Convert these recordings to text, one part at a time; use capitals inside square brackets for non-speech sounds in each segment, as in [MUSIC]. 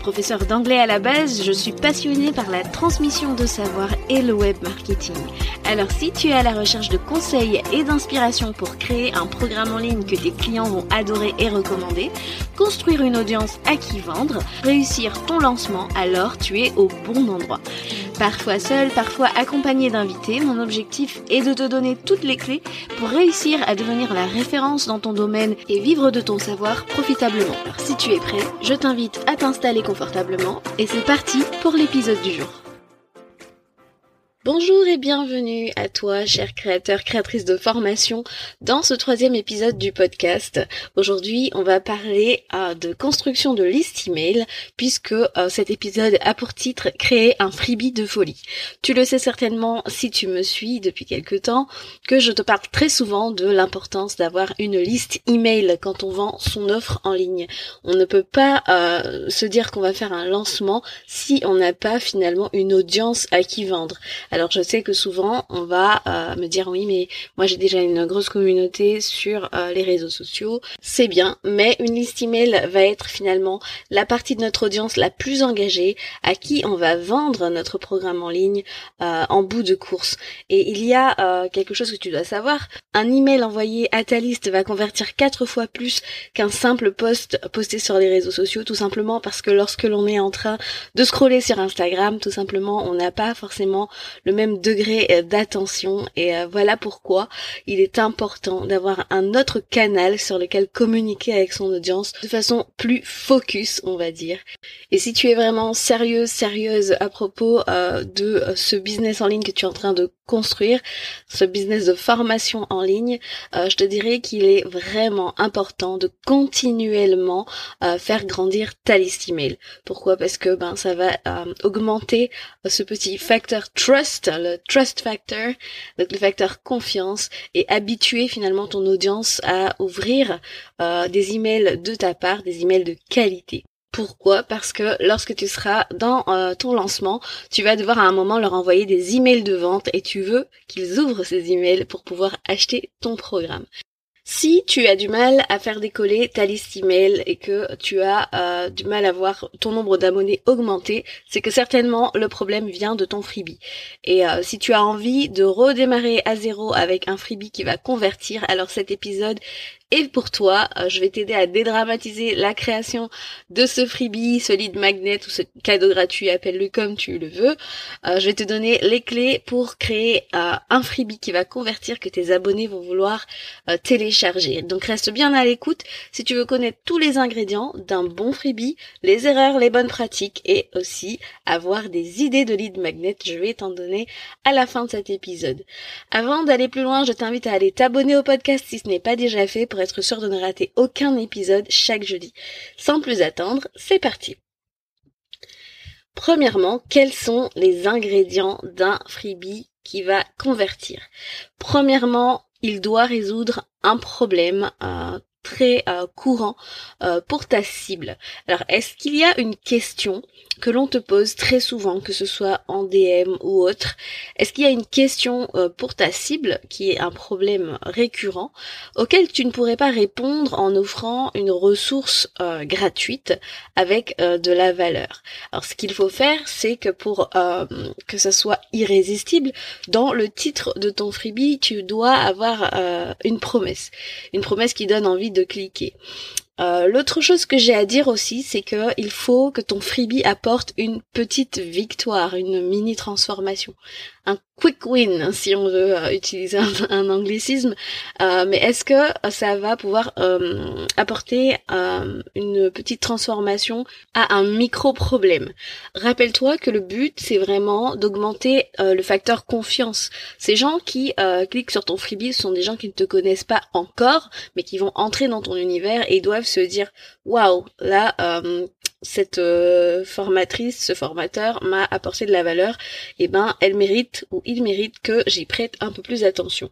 Professeur d'anglais à la base, je suis passionnée par la transmission de savoir et le web marketing. Alors si tu es à la recherche de conseils et d'inspiration pour créer un programme en ligne que tes clients vont adorer et recommander, construire une audience à qui vendre, réussir ton lancement, alors tu es au bon endroit. Parfois seul, parfois accompagné d'invités, mon objectif est de te donner toutes les clés pour réussir à devenir la référence dans ton domaine et vivre de ton savoir profitablement. Alors si tu es prêt, je t'invite à t'installer et c'est parti pour l'épisode du jour. Bonjour et bienvenue à toi, cher créateur, créatrice de formation, dans ce troisième épisode du podcast. Aujourd'hui, on va parler euh, de construction de liste email, puisque euh, cet épisode a pour titre créer un freebie de folie. Tu le sais certainement si tu me suis depuis quelque temps, que je te parle très souvent de l'importance d'avoir une liste email quand on vend son offre en ligne. On ne peut pas euh, se dire qu'on va faire un lancement si on n'a pas finalement une audience à qui vendre. Alors je sais que souvent on va euh, me dire oui mais moi j'ai déjà une grosse communauté sur euh, les réseaux sociaux, c'est bien, mais une liste email va être finalement la partie de notre audience la plus engagée à qui on va vendre notre programme en ligne euh, en bout de course. Et il y a quelque chose que tu dois savoir, un email envoyé à ta liste va convertir quatre fois plus qu'un simple post posté sur les réseaux sociaux tout simplement parce que lorsque l'on est en train de scroller sur Instagram, tout simplement on n'a pas forcément le même degré euh, d'attention et euh, voilà pourquoi il est important d'avoir un autre canal sur lequel communiquer avec son audience de façon plus focus on va dire. Et si tu es vraiment sérieuse, sérieuse à propos euh, de ce business en ligne que tu es en train de construire, ce business de formation en ligne, je te dirais qu'il est vraiment important de continuellement faire grandir ta liste email. Pourquoi? Parce que ben ça va augmenter ce petit facteur trust le trust factor, donc le facteur confiance, et habituer finalement ton audience à ouvrir euh, des emails de ta part, des emails de qualité. Pourquoi? Parce que lorsque tu seras dans euh, ton lancement, tu vas devoir à un moment leur envoyer des emails de vente et tu veux qu'ils ouvrent ces emails pour pouvoir acheter ton programme. Si tu as du mal à faire décoller ta liste email et que tu as euh, du mal à voir ton nombre d'abonnés augmenter, c'est que certainement le problème vient de ton freebie. Et euh, si tu as envie de redémarrer à zéro avec un freebie qui va convertir, alors cet épisode et pour toi, euh, je vais t'aider à dédramatiser la création de ce freebie, ce lead magnet ou ce cadeau gratuit, appelle-le comme tu le veux. Euh, je vais te donner les clés pour créer euh, un freebie qui va convertir, que tes abonnés vont vouloir télécharger. Donc reste bien à l'écoute si tu veux connaître tous les ingrédients d'un bon freebie, les erreurs, les bonnes pratiques et aussi avoir des idées de lead magnet. Je vais t'en donner à la fin de cet épisode. Avant d'aller plus loin, je t'invite à aller t'abonner au podcast si ce n'est pas déjà fait être sûr de ne rater aucun épisode chaque jeudi. Sans plus attendre, c'est parti. Premièrement, quels sont les ingrédients d'un freebie qui va convertir? Premièrement, il doit résoudre un problème très euh, courant euh, pour ta cible. Alors, est-ce qu'il y a une question que l'on te pose très souvent, que ce soit en DM ou autre? Est-ce qu'il y a une question euh, pour ta cible qui est un problème récurrent auquel tu ne pourrais pas répondre en offrant une ressource gratuite avec de la valeur? Alors, ce qu'il faut faire, c'est que pour que ça soit irrésistible, dans le titre de ton freebie, tu dois avoir une promesse. Une promesse qui donne envie de cliquer. Euh, l'autre chose que j'ai à dire aussi, c'est que il faut que ton freebie apporte une petite victoire, une mini transformation. Un quick win si on veut euh, utiliser [LAUGHS] un, anglicisme. Euh, mais est-ce que ça va pouvoir euh, apporter une petite transformation à un micro problème rappelle-toi que le but c'est vraiment d'augmenter le facteur confiance. Ces gens qui cliquent sur ton freebie sont des gens qui ne te connaissent pas encore mais qui vont entrer dans ton univers et doivent se dire waouh là cette euh, formatrice, ce formateur m'a apporté de la valeur, et eh ben elle mérite ou il mérite que j'y prête un peu plus attention.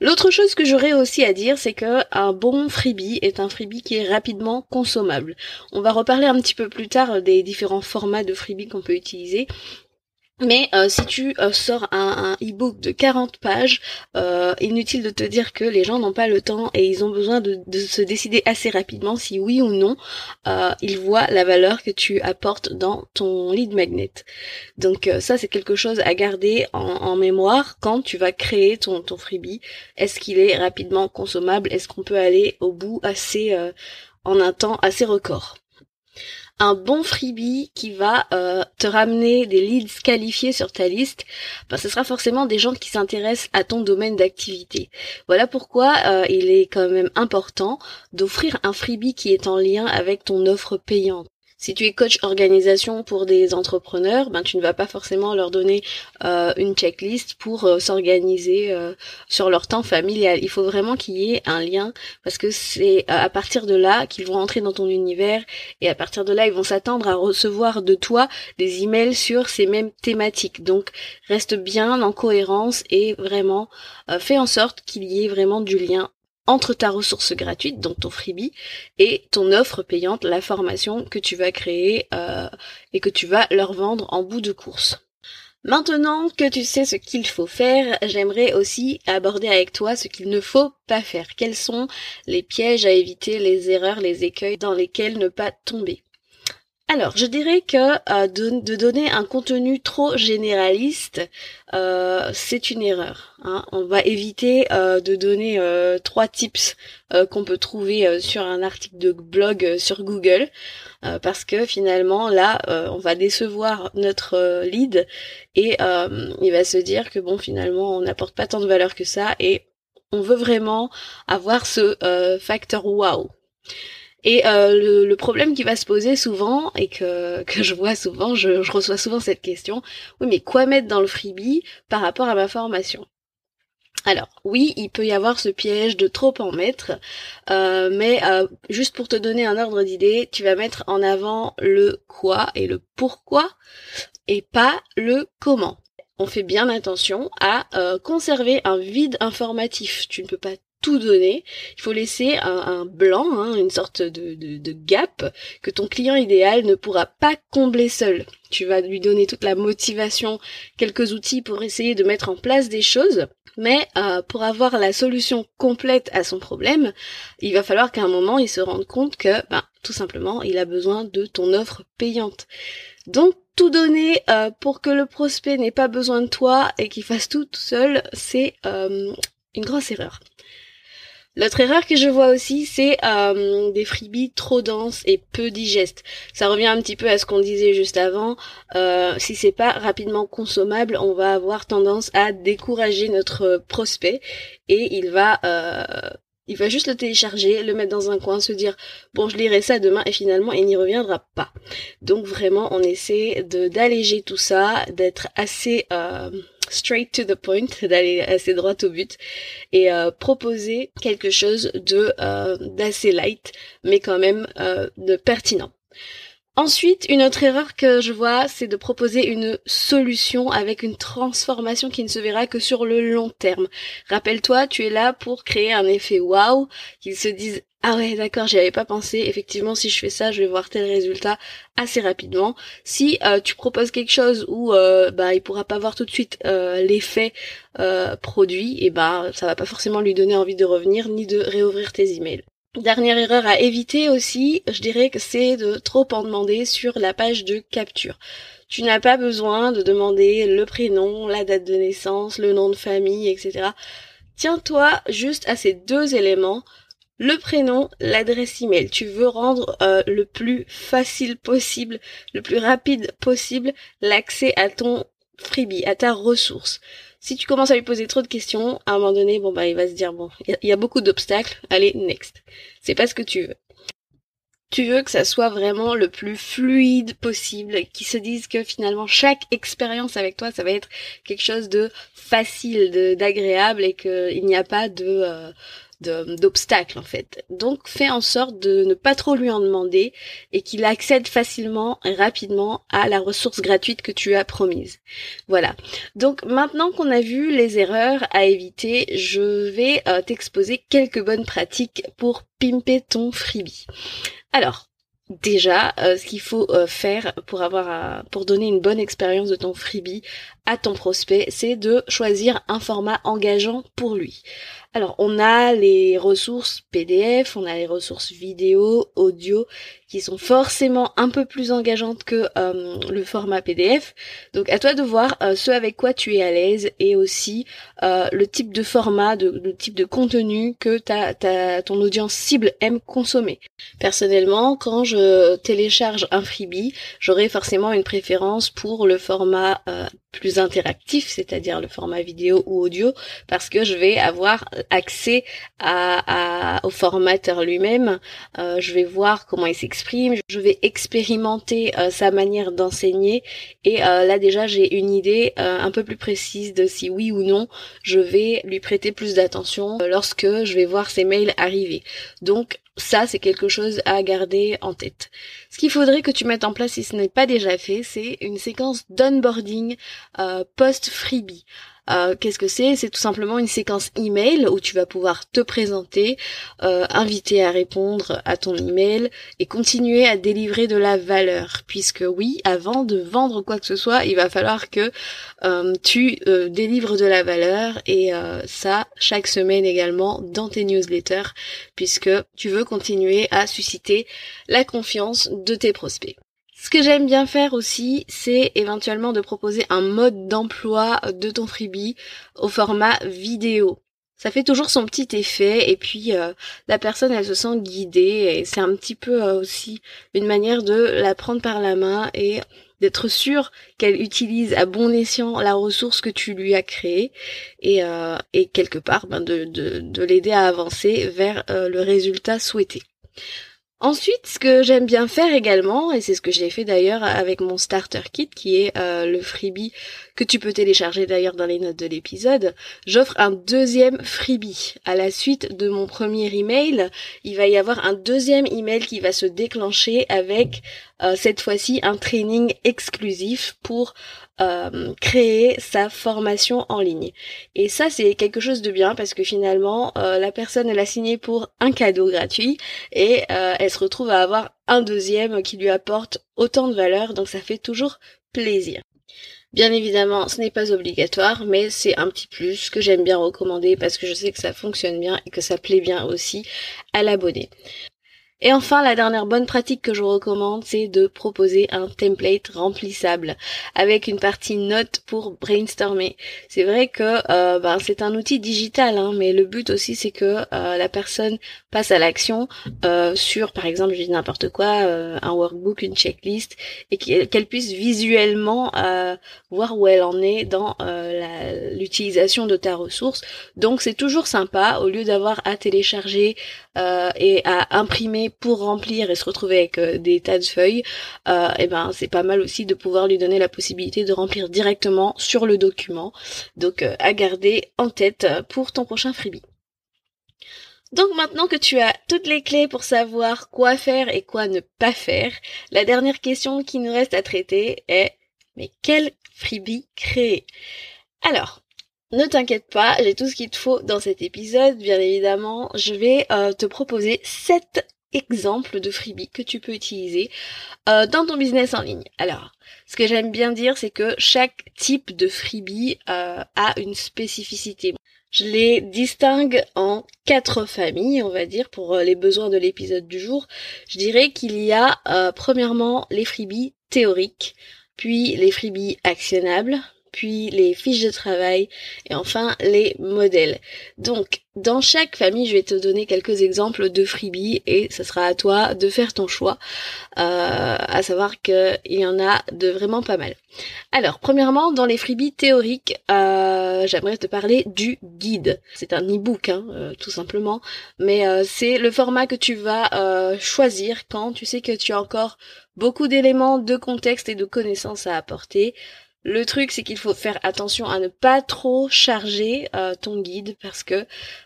L'autre chose que j'aurais aussi à dire, c'est que un bon freebie est un freebie qui est rapidement consommable. On va reparler un petit peu plus tard des différents formats de freebie qu'on peut utiliser. Mais euh, si tu euh, sors un, e-book de 40 pages, euh, inutile de te dire que les gens n'ont pas le temps et ils ont besoin de, se décider assez rapidement si oui ou non ils voient la valeur que tu apportes dans ton lead magnet. Donc ça c'est quelque chose à garder en, mémoire quand tu vas créer ton, ton freebie. Est-ce qu'il est rapidement consommable? Est-ce qu'on peut aller au bout assez en un temps assez record? Un bon freebie qui va euh, te ramener des leads qualifiés sur ta liste, ben, ce sera forcément des gens qui s'intéressent à ton domaine d'activité. Voilà pourquoi euh, il est quand même important d'offrir un freebie qui est en lien avec ton offre payante. Si tu es coach organisation pour des entrepreneurs, ben tu ne vas pas forcément leur donner euh, une checklist pour euh, s'organiser euh, sur leur temps familial. Il faut vraiment qu'il y ait un lien parce que c'est à partir de là qu'ils vont entrer dans ton univers et à partir de là ils vont s'attendre à recevoir de toi des emails sur ces mêmes thématiques. Donc reste bien en cohérence et vraiment fais en sorte qu'il y ait vraiment du lien entre ta ressource gratuite, donc ton freebie, et ton offre payante, la formation que tu vas créer euh, et que tu vas leur vendre en bout de course. Maintenant que tu sais ce qu'il faut faire, j'aimerais aussi aborder avec toi ce qu'il ne faut pas faire. Quels sont les pièges à éviter, les erreurs, les écueils dans lesquels ne pas tomber? Alors, je dirais que euh, de, donner un contenu trop généraliste, euh, c'est une erreur. Hein. On va éviter euh, de donner trois tips qu'on peut trouver sur un article de blog sur Google, parce que finalement, là, on va décevoir notre lead et il va se dire que bon, finalement, on n'apporte pas tant de valeur que ça et on veut vraiment avoir ce facteur wow. Et euh, le, problème qui va se poser souvent, et que, [LAUGHS] que je vois souvent, je, reçois souvent cette question, oui mais quoi mettre dans le freebie par rapport à ma formation? Alors oui, il peut y avoir ce piège de trop en mettre, euh, mais euh, juste pour te donner un ordre d'idée, tu vas mettre en avant le quoi et le pourquoi et pas le comment. On fait bien attention à conserver un vide informatif. Tu ne peux pas tout donner. Il faut laisser un, blanc, hein, une sorte de, de, gap que ton client idéal ne pourra pas combler seul. Tu vas lui donner toute la motivation, quelques outils pour essayer de mettre en place des choses. Mais euh, pour avoir la solution complète à son problème, il va falloir qu'à un moment il se rende compte que, ben, tout simplement, il a besoin de ton offre payante. Donc tout donner euh, pour que le prospect n'ait pas besoin de toi et qu'il fasse tout, tout seul, c'est euh, une grosse erreur. L'autre erreur que je vois aussi, c'est euh, des freebies trop denses et peu digestes. Ça revient un petit peu à ce qu'on disait juste avant. Euh, si c'est pas rapidement consommable, on va avoir tendance à décourager notre prospect et il va euh, il va juste le télécharger, le mettre dans un coin, se dire bon je lirai ça demain et finalement il n'y reviendra pas. Donc vraiment on essaie d'alléger tout ça, d'être assez euh, straight to the point, [LAUGHS] d'aller assez droit au but et euh, proposer quelque chose de euh, d'assez light, mais quand même euh, de pertinent. Ensuite, une autre erreur que je vois, c'est de proposer une solution avec une transformation qui ne se verra que sur le long terme. Rappelle-toi, tu es là pour créer un effet wow, qu'ils se disent ah ouais d'accord j'y avais pas pensé. Effectivement si je fais ça je vais voir tel résultat assez rapidement. Si euh, tu proposes quelque chose où euh, bah il pourra pas voir tout de suite euh, l'effet produit et bah ça va pas forcément lui donner envie de revenir ni de réouvrir tes emails Dernière erreur à éviter aussi, je dirais que c'est de trop en demander sur la page de capture. Tu n'as pas besoin de demander le prénom, la date de naissance, le nom de famille, etc. Tiens-toi juste à ces deux éléments le prénom, l'adresse email. Tu veux rendre euh, le plus facile possible, le plus rapide possible l'accès à ton freebie, à ta ressource. Si tu commences à lui poser trop de questions, à un moment donné, bon bah il va se dire bon, il y, a beaucoup d'obstacles, allez next. C'est pas ce que tu veux. Tu veux que ça soit vraiment le plus fluide possible, qu'ils se disent que finalement chaque expérience avec toi, ça va être quelque chose de facile, d'agréable et qu'il n'y a pas de euh, d'obstacles en fait. Donc fais en sorte de ne pas trop lui en demander et qu'il accède facilement et rapidement à la ressource gratuite que tu as promise. Voilà. Donc maintenant qu'on a vu les erreurs à éviter, je vais euh, t'exposer quelques bonnes pratiques pour pimper ton freebie. Alors, déjà, euh, ce qu'il faut euh, faire pour avoir pour donner une bonne expérience de ton freebie à ton prospect, c'est de choisir un format engageant pour lui. Alors, on a les ressources PDF, on a les ressources vidéo, audio, qui sont forcément un peu plus engageantes que euh, le format PDF. Donc, à toi de voir euh, ce avec quoi tu es à l'aise et aussi euh, le type de format, le type de contenu que ta, ta, ton audience cible aime consommer. Personnellement, quand je télécharge un freebie, j'aurai forcément une préférence pour le format plus interactif, c'est-à-dire le format vidéo ou audio, parce que je vais avoir accès à, au formateur lui-même, euh, je vais voir comment il s'exprime, je vais expérimenter euh, sa manière d'enseigner, et euh, là déjà j'ai une idée un peu plus précise de si oui ou non je vais lui prêter plus d'attention lorsque je vais voir ses mails arriver. Donc ça, c'est quelque chose à garder en tête. Ce qu'il faudrait que tu mettes en place si ce n'est pas déjà fait, c'est une séquence d'onboarding euh, post-freebie. Euh, qu'est-ce que c'est? C'est tout simplement une séquence email où tu vas pouvoir te présenter, euh, inviter à répondre à ton email et continuer à délivrer de la valeur. Puisque oui, avant de vendre quoi que ce soit, il va falloir que euh, tu délivres de la valeur et ça chaque semaine également dans tes newsletters puisque tu veux continuer à susciter la confiance de tes prospects. Ce que j'aime bien faire aussi, c'est éventuellement de proposer un mode d'emploi de ton freebie au format vidéo. Ça fait toujours son petit effet et puis euh, la personne elle se sent guidée et c'est un petit peu euh, aussi une manière de la prendre par la main et d'être sûr qu'elle utilise à bon escient la ressource que tu lui as créée et, euh, quelque part ben, de l'aider à avancer vers le résultat souhaité. Ensuite, ce que j'aime bien faire également, et c'est ce que j'ai fait d'ailleurs avec mon starter kit, qui est euh, le freebie que tu peux télécharger d'ailleurs dans les notes de l'épisode, j'offre un deuxième freebie. À la suite de mon premier email, il va y avoir un deuxième email qui va se déclencher avec euh, cette fois-ci un training exclusif pour euh, créer sa formation en ligne. Et ça, c'est quelque chose de bien parce que finalement, euh, la personne, elle a signé pour un cadeau gratuit et elle se retrouve à avoir un deuxième qui lui apporte autant de valeur. Donc ça fait toujours plaisir. Bien évidemment, ce n'est pas obligatoire, mais c'est un petit plus que j'aime bien recommander parce que je sais que ça fonctionne bien et que ça plaît bien aussi à l'abonné. Et enfin, la dernière bonne pratique que je recommande, c'est de proposer un template remplissable avec une partie note pour brainstormer. C'est vrai que euh, ben, c'est un outil digital, hein, mais le but aussi c'est que euh, la personne passe à l'action euh, sur, par exemple, je dis n'importe quoi, un workbook, une checklist, et qu'elle puisse visuellement voir où elle en est dans l'utilisation de ta ressource. Donc c'est toujours sympa, au lieu d'avoir à télécharger et à imprimer pour remplir et se retrouver avec euh, des tas de feuilles, et euh, eh ben c'est pas mal aussi de pouvoir lui donner la possibilité de remplir directement sur le document. Donc euh, à garder en tête pour ton prochain freebie. Donc maintenant que tu as toutes les clés pour savoir quoi faire et quoi ne pas faire, la dernière question qui nous reste à traiter est mais quel freebie créer? Alors, ne t'inquiète pas, j'ai tout ce qu'il te faut dans cet épisode. Bien évidemment, je vais te proposer 7 exemple de freebie que tu peux utiliser euh, dans ton business en ligne. Alors, ce que j'aime bien dire, c'est que chaque type de freebie euh, a une spécificité. Je les distingue en quatre familles, on va dire, pour euh, les besoins de l'épisode du jour. Je dirais qu'il y a premièrement les freebies théoriques, puis les freebies actionnables, puis les fiches de travail et enfin les modèles. Donc dans chaque famille, je vais te donner quelques exemples de freebies et ce sera à toi de faire ton choix, euh, à savoir qu'il y en a de vraiment pas mal. Alors, premièrement, dans les freebies théoriques, euh, j'aimerais te parler du guide. C'est un e-book, hein, euh, tout simplement, mais c'est le format que tu vas choisir quand tu sais que tu as encore beaucoup d'éléments de contexte et de connaissances à apporter. Le truc, c'est qu'il faut faire attention à ne pas trop charger euh, ton guide parce que,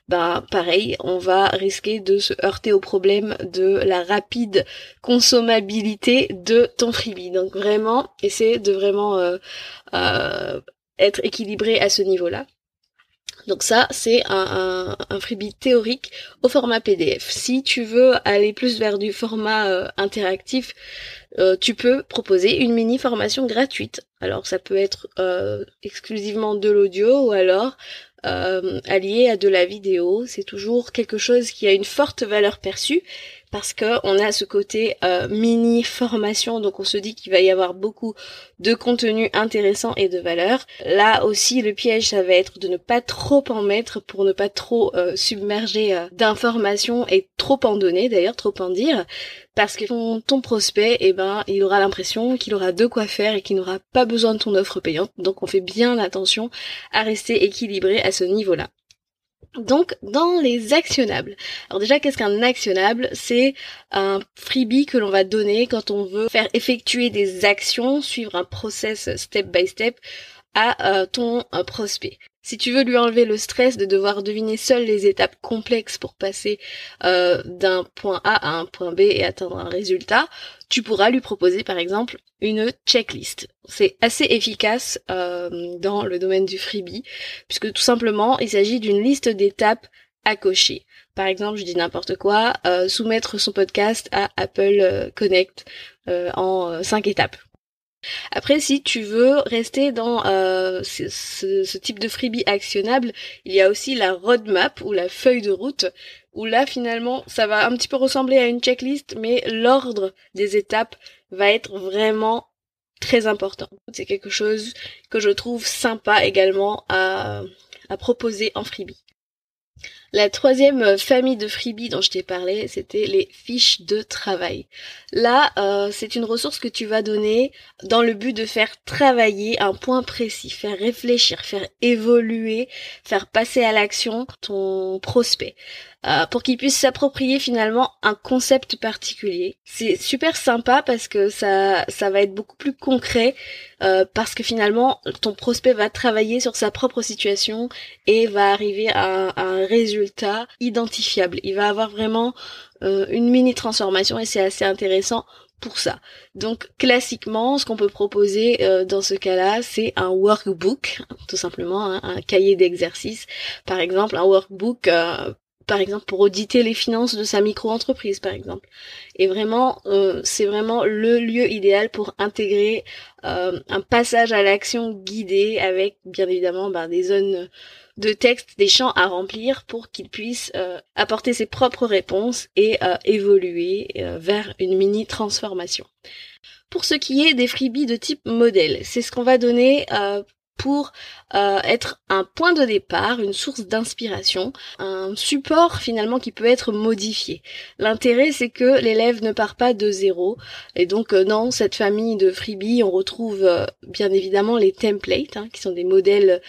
bah, pareil, on va risquer de se heurter au problème de la rapide consommabilité de ton freebie. Donc vraiment, essaie de vraiment euh, euh, être équilibré à ce niveau-là. Donc ça, c'est un, freebie théorique au format PDF. Si tu veux aller plus vers du format euh, interactif, euh, tu peux proposer une mini formation gratuite. Alors ça peut être euh, exclusivement de l'audio ou alors allié à de la vidéo. C'est toujours quelque chose qui a une forte valeur perçue parce que on a ce côté euh, mini formation, donc on se dit qu'il va y avoir beaucoup de contenu intéressant et de valeur. Là aussi, le piège, ça va être de ne pas trop en mettre pour ne pas trop euh, submerger euh, d'informations et trop en donner, d'ailleurs trop en dire, parce que ton, prospect, eh ben, il aura l'impression qu'il aura de quoi faire et qu'il n'aura pas besoin de ton offre payante. Donc on fait bien attention à rester équilibré à ce niveau-là. Donc, dans les actionnables. Alors déjà, qu'est-ce qu'un actionnable? C'est un freebie que l'on va donner quand on veut faire effectuer des actions, suivre un process step by step à euh, ton euh, prospect. Si tu veux lui enlever le stress de devoir deviner seul les étapes complexes pour passer euh, d'un point A à un point B et atteindre un résultat, tu pourras lui proposer par exemple une checklist. C'est assez efficace euh, dans le domaine du freebie, puisque tout simplement il s'agit d'une liste d'étapes à cocher. Par exemple, je dis n'importe quoi, euh, soumettre son podcast à Apple Connect en cinq étapes. Après, si tu veux rester dans euh, ce, type de freebie actionnable, il y a aussi la roadmap ou la feuille de route, où là finalement ça va un petit peu ressembler à une checklist, mais l'ordre des étapes va être vraiment très important. C'est quelque chose que je trouve sympa également à, à proposer en freebie. La troisième famille de freebies dont je t'ai parlé, c'était les fiches de travail. Là, euh, c'est une ressource que tu vas donner dans le but de faire travailler un point précis, faire réfléchir, faire évoluer, faire passer à l'action ton prospect. Euh, pour qu'il puisse s'approprier finalement un concept particulier. C'est super sympa parce que ça, ça va être beaucoup plus concret euh, parce que finalement ton prospect va travailler sur sa propre situation et va arriver à, un résultat identifiable. Il va avoir vraiment euh, une mini transformation et c'est assez intéressant pour ça. Donc classiquement, ce qu'on peut proposer dans ce cas-là, c'est un workbook, tout simplement hein, un cahier d'exercice. Par exemple, un workbook par exemple pour auditer les finances de sa micro-entreprise par exemple. Et vraiment, euh, c'est vraiment le lieu idéal pour intégrer euh, un passage à l'action guidé avec bien évidemment ben, des zones de texte, des champs à remplir pour qu'il puisse euh, apporter ses propres réponses et évoluer vers une mini transformation. Pour ce qui est des freebies de type modèle, c'est ce qu'on va donner pour euh, être un point de départ, une source d'inspiration, un support finalement qui peut être modifié. L'intérêt c'est que l'élève ne part pas de zéro et donc euh, dans cette famille de freebies on retrouve euh, bien évidemment les templates hein, qui sont des modèles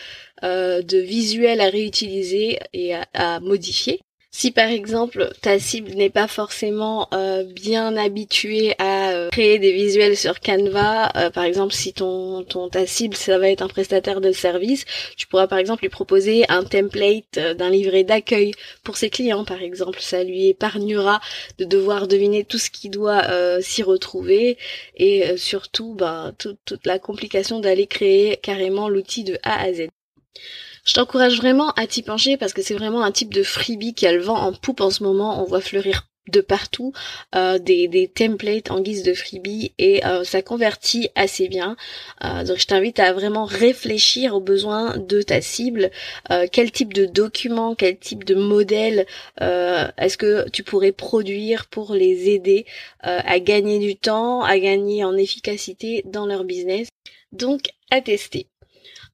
de visuels à réutiliser et à modifier. Si par exemple ta cible n'est pas forcément euh, bien habituée à euh, créer des visuels sur Canva, euh, par exemple si ton, ta cible ça va être un prestataire de service, tu pourras par exemple lui proposer un template d'un livret d'accueil pour ses clients par exemple. Ça lui épargnera de devoir deviner tout ce qui doit s'y retrouver et surtout ben, toute la complication d'aller créer carrément l'outil de A à Z. Je t'encourage vraiment à t'y pencher parce que c'est vraiment un type de freebie qui a le vent en poupe en ce moment. On voit fleurir de partout euh, des, des, templates en guise de freebie et euh, ça convertit assez bien. Euh, donc je t'invite à vraiment réfléchir aux besoins de ta cible. quel type de document, quel type de modèle est-ce que tu pourrais produire pour les aider à gagner du temps, à gagner en efficacité dans leur business? Donc à tester.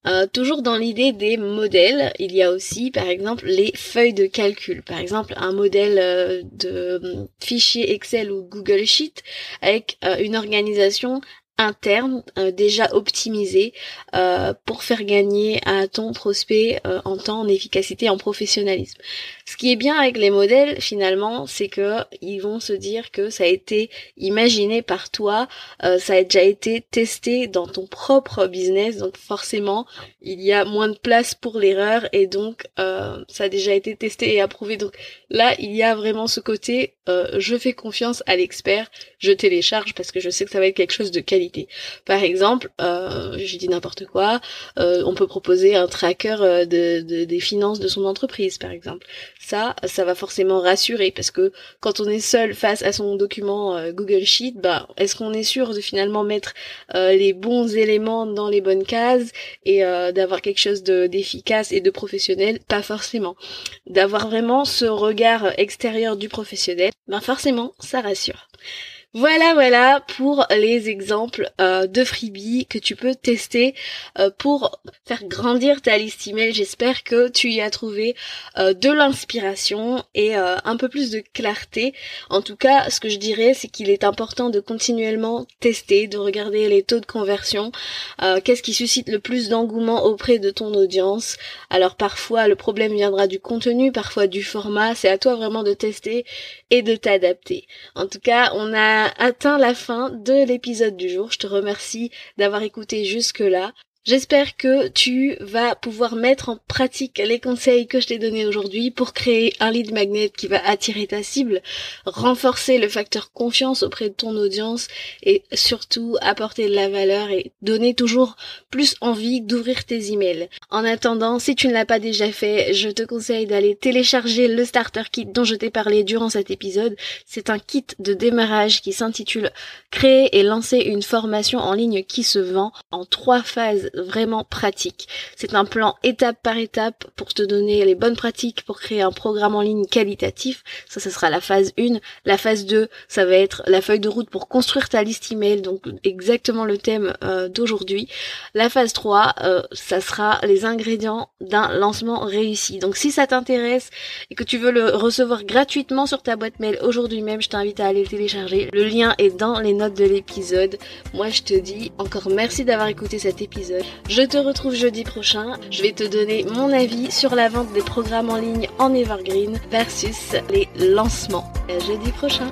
Euh, toujours dans l'idée des modèles, il y a aussi par exemple les feuilles de calcul. Par exemple un modèle euh, de euh, fichier Excel ou Google Sheet avec une organisation interne déjà optimisé euh, pour faire gagner à ton prospect en temps, en efficacité, en professionnalisme. Ce qui est bien avec les modèles finalement, c'est que ils vont se dire que ça a été imaginé par toi, ça a déjà été testé dans ton propre business, donc forcément il y a moins de place pour l'erreur et donc ça a déjà été testé et approuvé. Donc là il y a vraiment ce côté je fais confiance à l'expert, je télécharge parce que je sais que ça va être quelque chose de qualité. Par exemple, euh, je dis n'importe quoi, euh, on peut proposer un tracker euh, de, des finances de son entreprise, par exemple. Ça, ça va forcément rassurer parce que quand on est seul face à son document euh, Google Sheet, bah, est-ce qu'on est sûr de finalement mettre les bons éléments dans les bonnes cases et d'avoir quelque chose d'efficace et de professionnel? Pas forcément. D'avoir vraiment ce regard extérieur du professionnel, ben forcément, ça rassure. Voilà, voilà pour les exemples euh, de freebies que tu peux tester euh, pour faire grandir ta liste email. J'espère que tu y as trouvé euh, de l'inspiration et un peu plus de clarté. En tout cas, ce que je dirais, c'est qu'il est important de continuellement tester, de regarder les taux de conversion. Qu'est-ce qui suscite le plus d'engouement auprès de ton audience Alors parfois, le problème viendra du contenu, parfois du format. C'est à toi vraiment de tester et de t'adapter. En tout cas, on a atteint la fin de l'épisode du jour. Je te remercie d'avoir écouté jusque-là. J'espère que tu vas pouvoir mettre en pratique les conseils que je t'ai donnés aujourd'hui pour créer un lead magnet qui va attirer ta cible, renforcer le facteur confiance auprès de ton audience et surtout apporter de la valeur et donner toujours plus envie d'ouvrir tes emails. En attendant, si tu ne l'as pas déjà fait, je te conseille d'aller télécharger le starter kit dont je t'ai parlé durant cet épisode. C'est un kit de démarrage qui s'intitule Créer et lancer une formation en ligne qui se vend en trois phases vraiment pratique. C'est un plan étape par étape pour te donner les bonnes pratiques pour créer un programme en ligne qualitatif. Ça, ce sera la phase 1. La phase 2, ça va être la feuille de route pour construire ta liste email, donc exactement le thème euh, d'aujourd'hui. La phase 3, euh, ça sera les ingrédients d'un lancement réussi. Donc si ça t'intéresse et que tu veux le recevoir gratuitement sur ta boîte mail aujourd'hui même, je t'invite à aller le télécharger. Le lien est dans les notes de l'épisode. Moi, je te dis encore merci d'avoir écouté cet épisode. Je te retrouve jeudi prochain. Je vais te donner mon avis sur la vente des programmes en ligne en Evergreen versus les lancements. jeudi prochain.